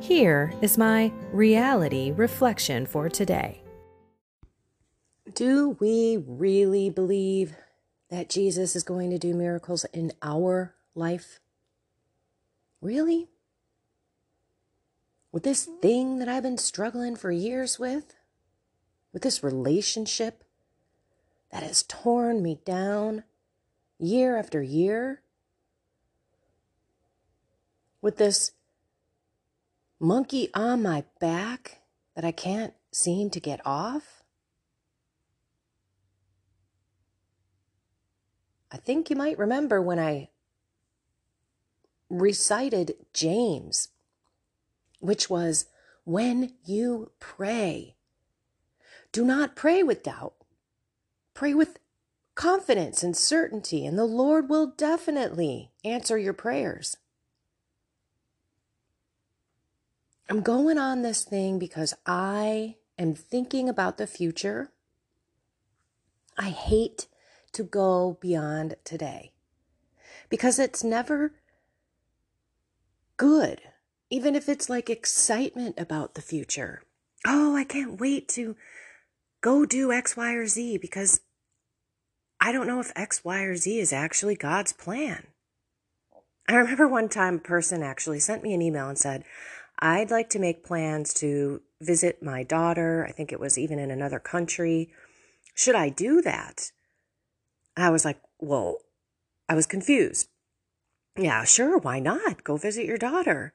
Here is my reality reflection for today. Do we really believe that Jesus is going to do miracles in our life? Really? With this thing that I've been struggling for years with? With this relationship that has torn me down year after year? With this monkey on my back that I can't seem to get off? I think you might remember when I recited James, which was when you pray, do not pray with doubt. Pray with confidence and certainty, and the Lord will definitely answer your prayers. I'm going on this thing because I am thinking about the future. I hate to go beyond today because it's never good, even if it's like excitement about the future. Oh, I can't wait to go do X, Y, or Z because I don't know if X, Y, or Z is actually God's plan. I remember one time a person actually sent me an email and said, I'd like to make plans to visit my daughter. I think it was even in another country. Should I do that? I was like, well, I was confused. Yeah, sure. Why not? Go visit your daughter.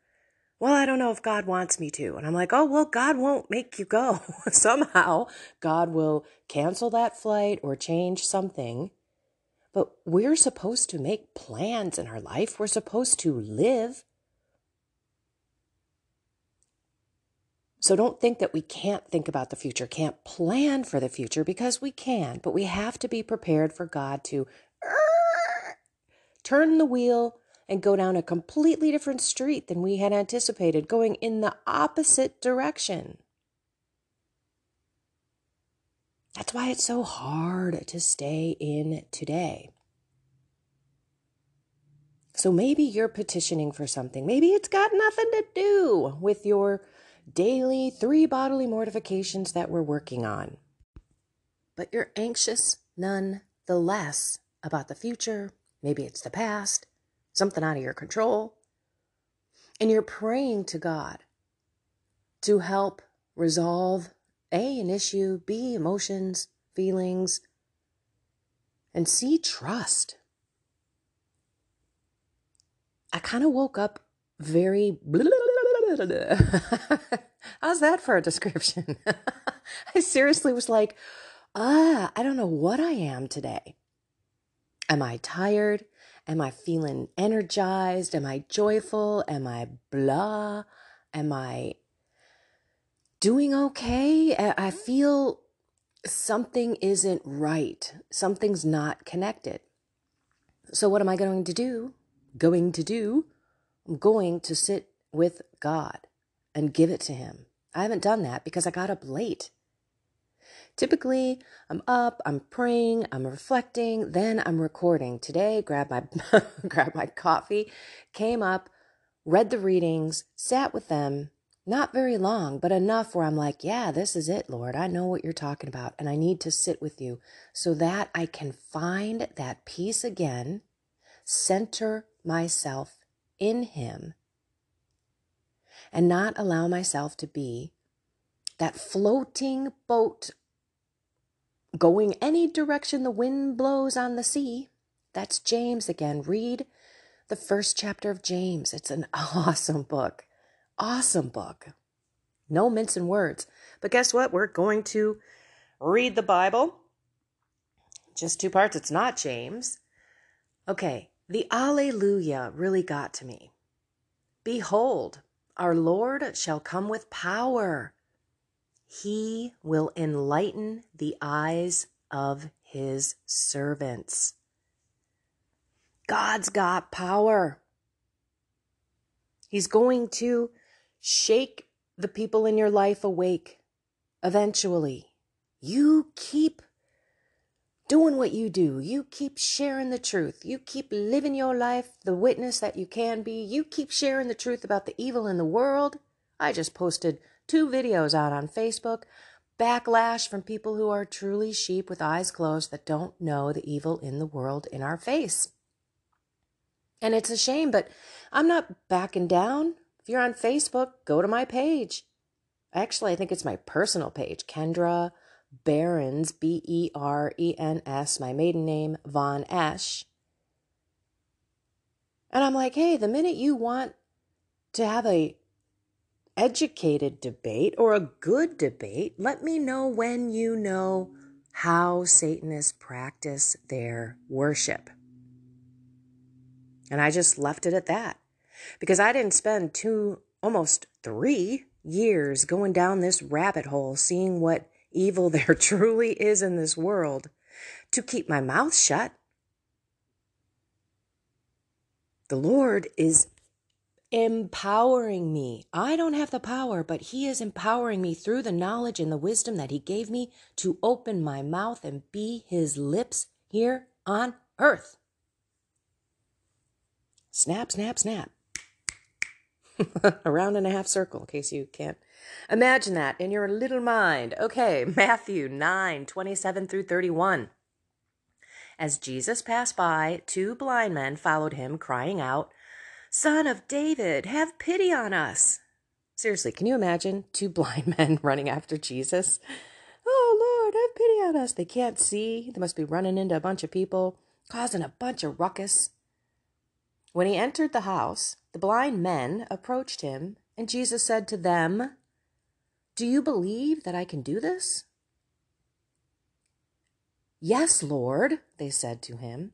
Well, I don't know if God wants me to. And I'm like, oh, well, God won't make you go. Somehow, God will cancel that flight or change something. But we're supposed to make plans in our life. We're supposed to live. So don't think that we can't think about the future, can't plan for the future because we can, but we have to be prepared for God to uh, turn the wheel and go down a completely different street than we had anticipated, going in the opposite direction. That's why it's so hard to stay in today. So maybe you're petitioning for something. Maybe it's got nothing to do with your daily three bodily mortifications that we're working on. But you're anxious none the less about the future. Maybe it's the past, something out of your control. And you're praying to God to help resolve A, an issue, B, emotions, feelings, and C, trust. I kind of woke up very How's that for a description? I seriously was like, ah, I don't know what I am today. Am I tired? Am I feeling energized? Am I joyful? Am I blah? Am I doing okay? I feel something isn't right. Something's not connected. So, what am I going to do? Going to do? I'm going to sit with God and give it to Him. I haven't done that because I got up late. Typically, I'm up, I'm praying, I'm reflecting, then I'm recording. Today, grab my grab my coffee, came up, read the readings, sat with them, not very long, but enough where I'm like, yeah, this is it, Lord. I know what you're talking about, and I need to sit with you so that I can find that peace again, center myself in Him, and not allow myself to be that floating boat going any direction the wind blows on the sea. That's James again. Read the first chapter of James. It's an awesome book. Awesome book. No mincing words. But guess what? We're going to read the Bible. Just two parts. It's not James. Okay. The Alleluia really got to me. Behold, our Lord shall come with power he will enlighten the eyes of his servants. God's got power. He's going to shake the people in your life awake eventually. You keep doing what you do. You keep sharing the truth. You keep living your life, the witness that you can be. You keep sharing the truth about the evil in the world. I just posted two videos out on Facebook. Backlash from people who are truly sheep with eyes closed that don't know the evil in the world in our face. And it's a shame, but I'm not backing down. If you're on Facebook, go to my page. Actually, I think it's my personal page, Kendra Berens, B E R E N S, my maiden name, Von Esch. And I'm like, hey, the minute you want to have a educated debate or a good debate, let me know when you know how Satanists practice their worship. And I just left it at that because I didn't spend two, almost three years going down this rabbit hole, seeing what evil there truly is in this world to keep my mouth shut. The Lord is empowering me. I don't have the power, but He is empowering me through the knowledge and the wisdom that He gave me to open my mouth and be His lips here on earth. Snap, snap, snap. a round and a half circle, in case you can't imagine that in your little mind. Okay, Matthew 9 27 through 31. As Jesus passed by, two blind men followed him, crying out, Son of David, have pity on us. Seriously, can you imagine two blind men running after Jesus? Oh, Lord, have pity on us. They can't see. They must be running into a bunch of people, causing a bunch of ruckus. When he entered the house, the blind men approached him, and Jesus said to them, Do you believe that I can do this? Yes, Lord, they said to him.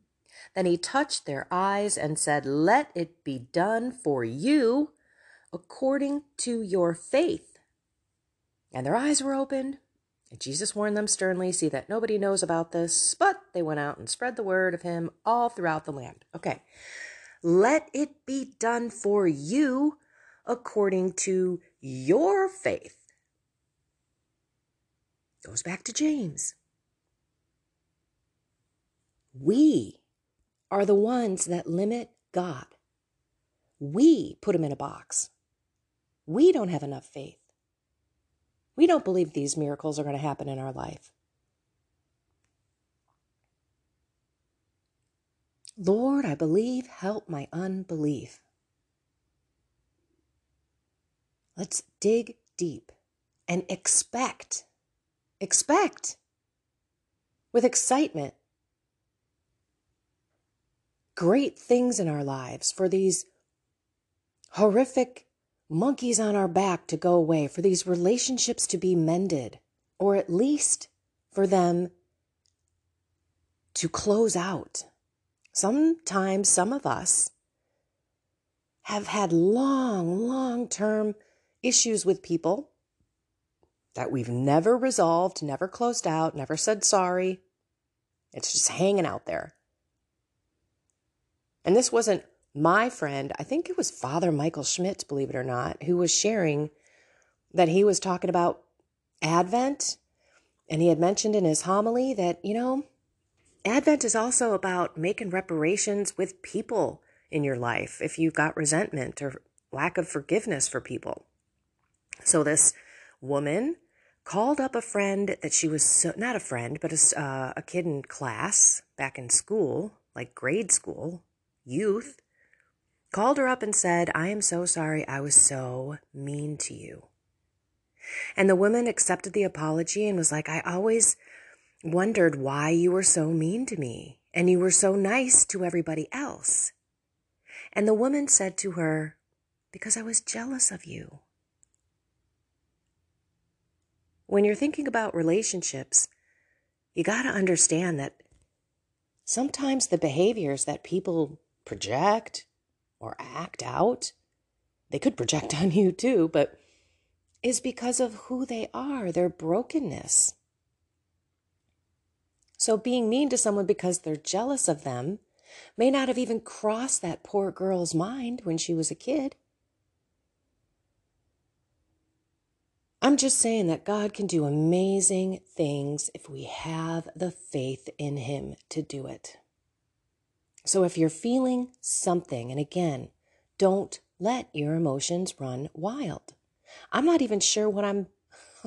Then he touched their eyes and said, Let it be done for you according to your faith. And their eyes were opened. And Jesus warned them sternly, See that nobody knows about this, but they went out and spread the word of him all throughout the land. Okay. Let it be done for you according to your faith. Goes back to James. We are the ones that limit God. We put him in a box. We don't have enough faith. We don't believe these miracles are going to happen in our life. Lord, I believe, help my unbelief. Let's dig deep and expect, expect with excitement great things in our lives, for these horrific monkeys on our back to go away, for these relationships to be mended, or at least for them to close out. Sometimes some of us have had long, long term issues with people that we've never resolved, never closed out, never said sorry. It's just hanging out there. And this wasn't my friend, I think it was Father Michael Schmidt, believe it or not, who was sharing that he was talking about Advent And he had mentioned in his homily that, you know, Advent is also about making reparations with people in your life if you've got resentment or lack of forgiveness for people. So this woman called up a friend that she was so, not a friend, but a, uh, a kid in class back in school, like grade school, youth, called her up and said, I am so sorry I was so mean to you. And the woman accepted the apology and was like, I always wondered why you were so mean to me and you were so nice to everybody else. And the woman said to her, Because I was jealous of you. When you're thinking about relationships, you got to understand that sometimes the behaviors that people project or act out, they could project on you too, but is because of who they are, their brokenness. So being mean to someone because they're jealous of them may not have even crossed that poor girl's mind when she was a kid. I'm just saying that God can do amazing things if we have the faith in Him to do it. So if you're feeling something, and again, don't let your emotions run wild. I'm not even sure what I'm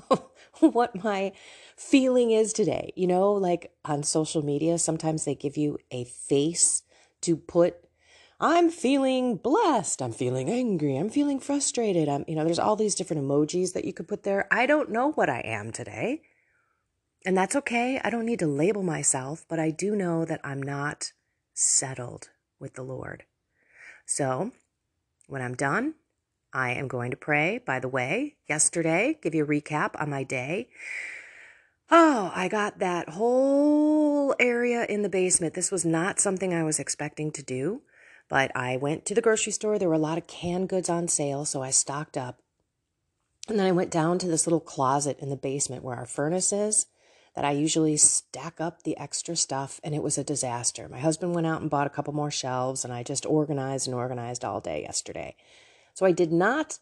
what my feeling is today. You know, like on social media, sometimes they give you a face to put I'm feeling blessed. I'm feeling angry. I'm feeling frustrated. I'm, you know, there's all these different emojis that you could put there. I don't know what I am today. And that's okay. I don't need to label myself, but I do know that I'm not settled with the Lord. So when I'm done, I am going to pray. By the way, yesterday, give you a recap on my day. Oh, I got that whole area in the basement. This was not something I was expecting to do. But I went to the grocery store. There were a lot of canned goods on sale, so I stocked up. And then I went down to this little closet in the basement where our furnace is that I usually stack up the extra stuff, and it was a disaster. My husband went out and bought a couple more shelves, and I just organized and organized all day yesterday. So I did not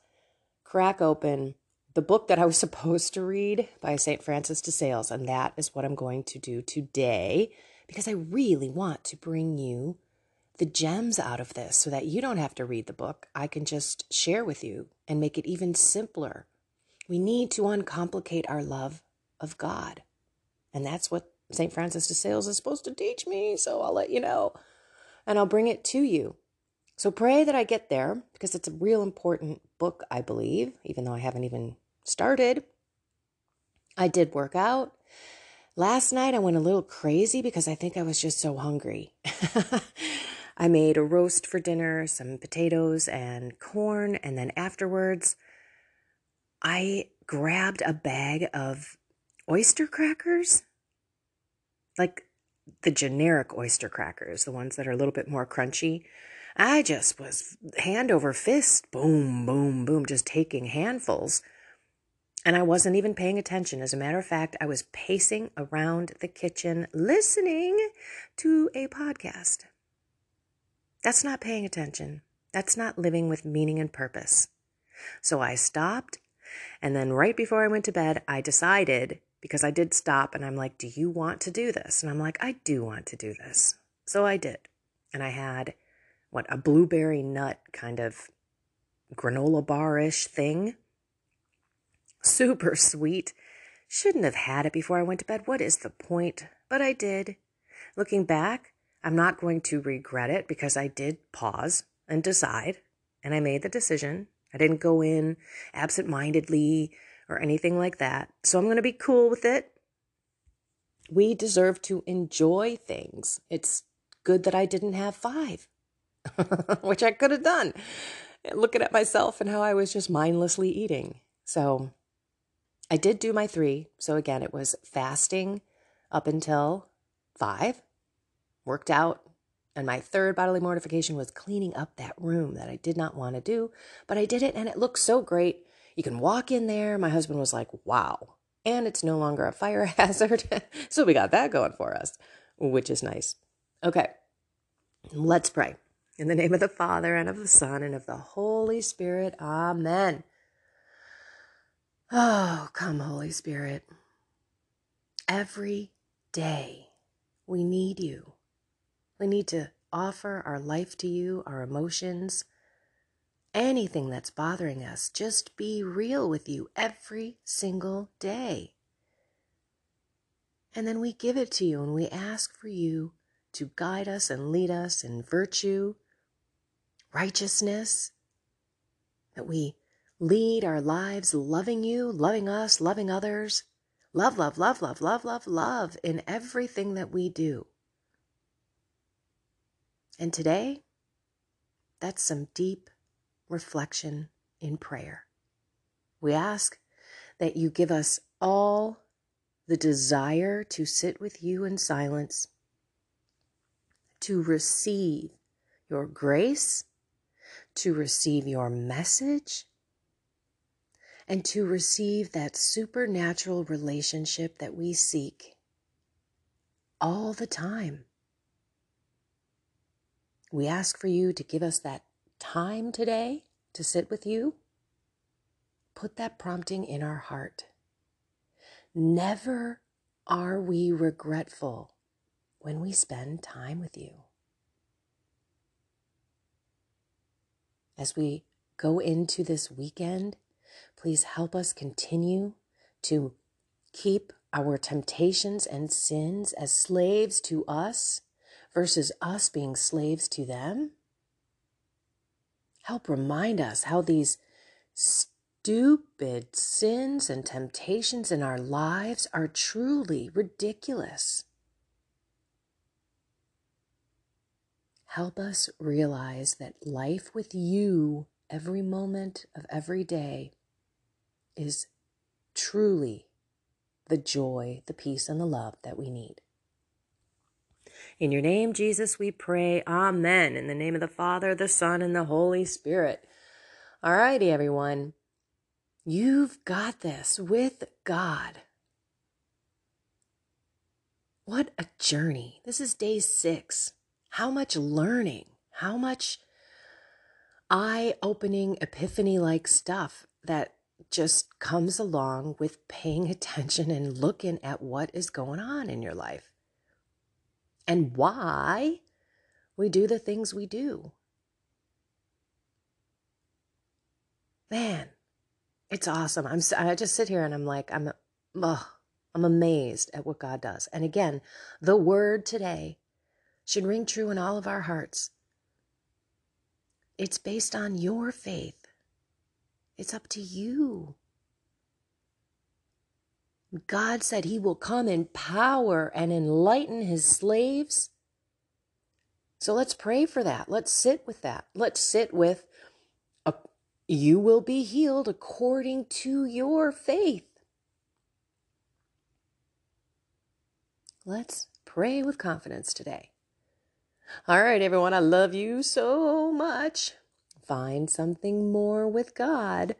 crack open the book that I was supposed to read by St. Francis de Sales, and that is what I'm going to do today because I really want to bring you the gems out of this so that you don't have to read the book. I can just share with you and make it even simpler. We need to uncomplicate our love of God. And that's what St. Francis de Sales is supposed to teach me. So I'll let you know and I'll bring it to you. So pray that I get there because it's a real important book, I believe, even though I haven't even started. I did work out. Last night I went a little crazy because I think I was just so hungry. I made a roast for dinner, some potatoes and corn, and then afterwards, I grabbed a bag of oyster crackers, like the generic oyster crackers, the ones that are a little bit more crunchy. I just was hand over fist, boom, boom, boom, just taking handfuls. And I wasn't even paying attention. As a matter of fact, I was pacing around the kitchen listening to a podcast. That's not paying attention. That's not living with meaning and purpose. So I stopped. And then right before I went to bed, I decided because I did stop and I'm like, Do you want to do this? And I'm like, I do want to do this. So I did. And I had what a blueberry nut kind of granola bar ish thing. Super sweet. Shouldn't have had it before I went to bed. What is the point? But I did. Looking back, I'm not going to regret it because I did pause and decide, and I made the decision. I didn't go in absent mindedly or anything like that. So I'm going to be cool with it. We deserve to enjoy things. It's good that I didn't have five, which I could have done. Looking at myself and how I was just mindlessly eating. So I did do my three. So again, it was fasting up until five worked out. And my third bodily mortification was cleaning up that room that I did not want to do, but I did it and it looked so great. You can walk in there. My husband was like, wow. And it's no longer a fire hazard. so we got that going for us, which is nice. Okay, let's pray. In the name of the Father and of the Son and of the Holy Spirit. Amen. Oh, come, Holy Spirit. every day. We need you. We need to offer our life to you, our emotions, anything that's bothering us. Just be real with you every single day. And then we give it to you and we ask for you to guide us and lead us in virtue, righteousness, that we lead our lives loving you, loving us, loving others. Love, love, love, love, love, love, love in everything that we do. And today, that's some deep reflection in prayer. We ask that you give us all the desire to sit with you in silence, to receive your grace, to receive your message, and to receive that supernatural relationship that we seek all the time. We ask for you to give us that time today to sit with you. Put that prompting in our heart. Never are we regretful when we spend time with you. As we go into this weekend, please help us continue to keep our temptations and sins as slaves to us versus us being slaves to them. Help remind us how these stupid sins and temptations in our lives are truly ridiculous. Help us realize that life with you every moment of every day is truly the joy, the peace, and the love that we need. In your name, Jesus, we pray. Amen. In the name of the Father, the Son, and the Holy Spirit. All righty, everyone. You've got this with God. What a journey. This is day six. How much learning, how much eye opening, epiphany like stuff that just comes along with paying attention and looking at what is going on in your life and why we do the things we do. Man, it's awesome. I'm I just sit here and I'm like I'm ugh, I'm amazed at what God does. And again, the word today should ring true in all of our hearts. It's based on your faith. It's up to you. God said he will come in power and enlighten his slaves. So let's pray for that. Let's sit with that. Let's sit with a, you will be healed according to your faith. Let's pray with confidence today. All right, everyone, I love you so much. Find something more with God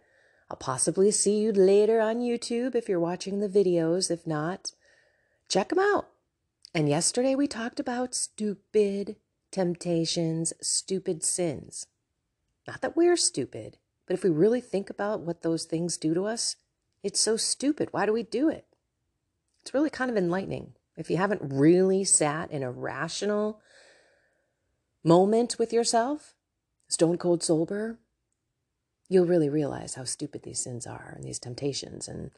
I'll possibly see you later on YouTube if you're watching the videos. If not, check them out. And yesterday we talked about stupid temptations, stupid sins. Not that we're stupid, but if we really think about what those things do to us, it's so stupid. Why do we do it? It's really kind of enlightening. If you haven't really sat in a rational moment with yourself, stone cold sober, you'll really realize how stupid these sins are and these temptations. And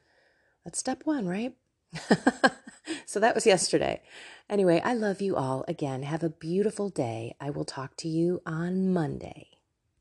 that's step one, right? so that was yesterday. Anyway, I love you all. Again, have a beautiful day. I will talk to you on Monday.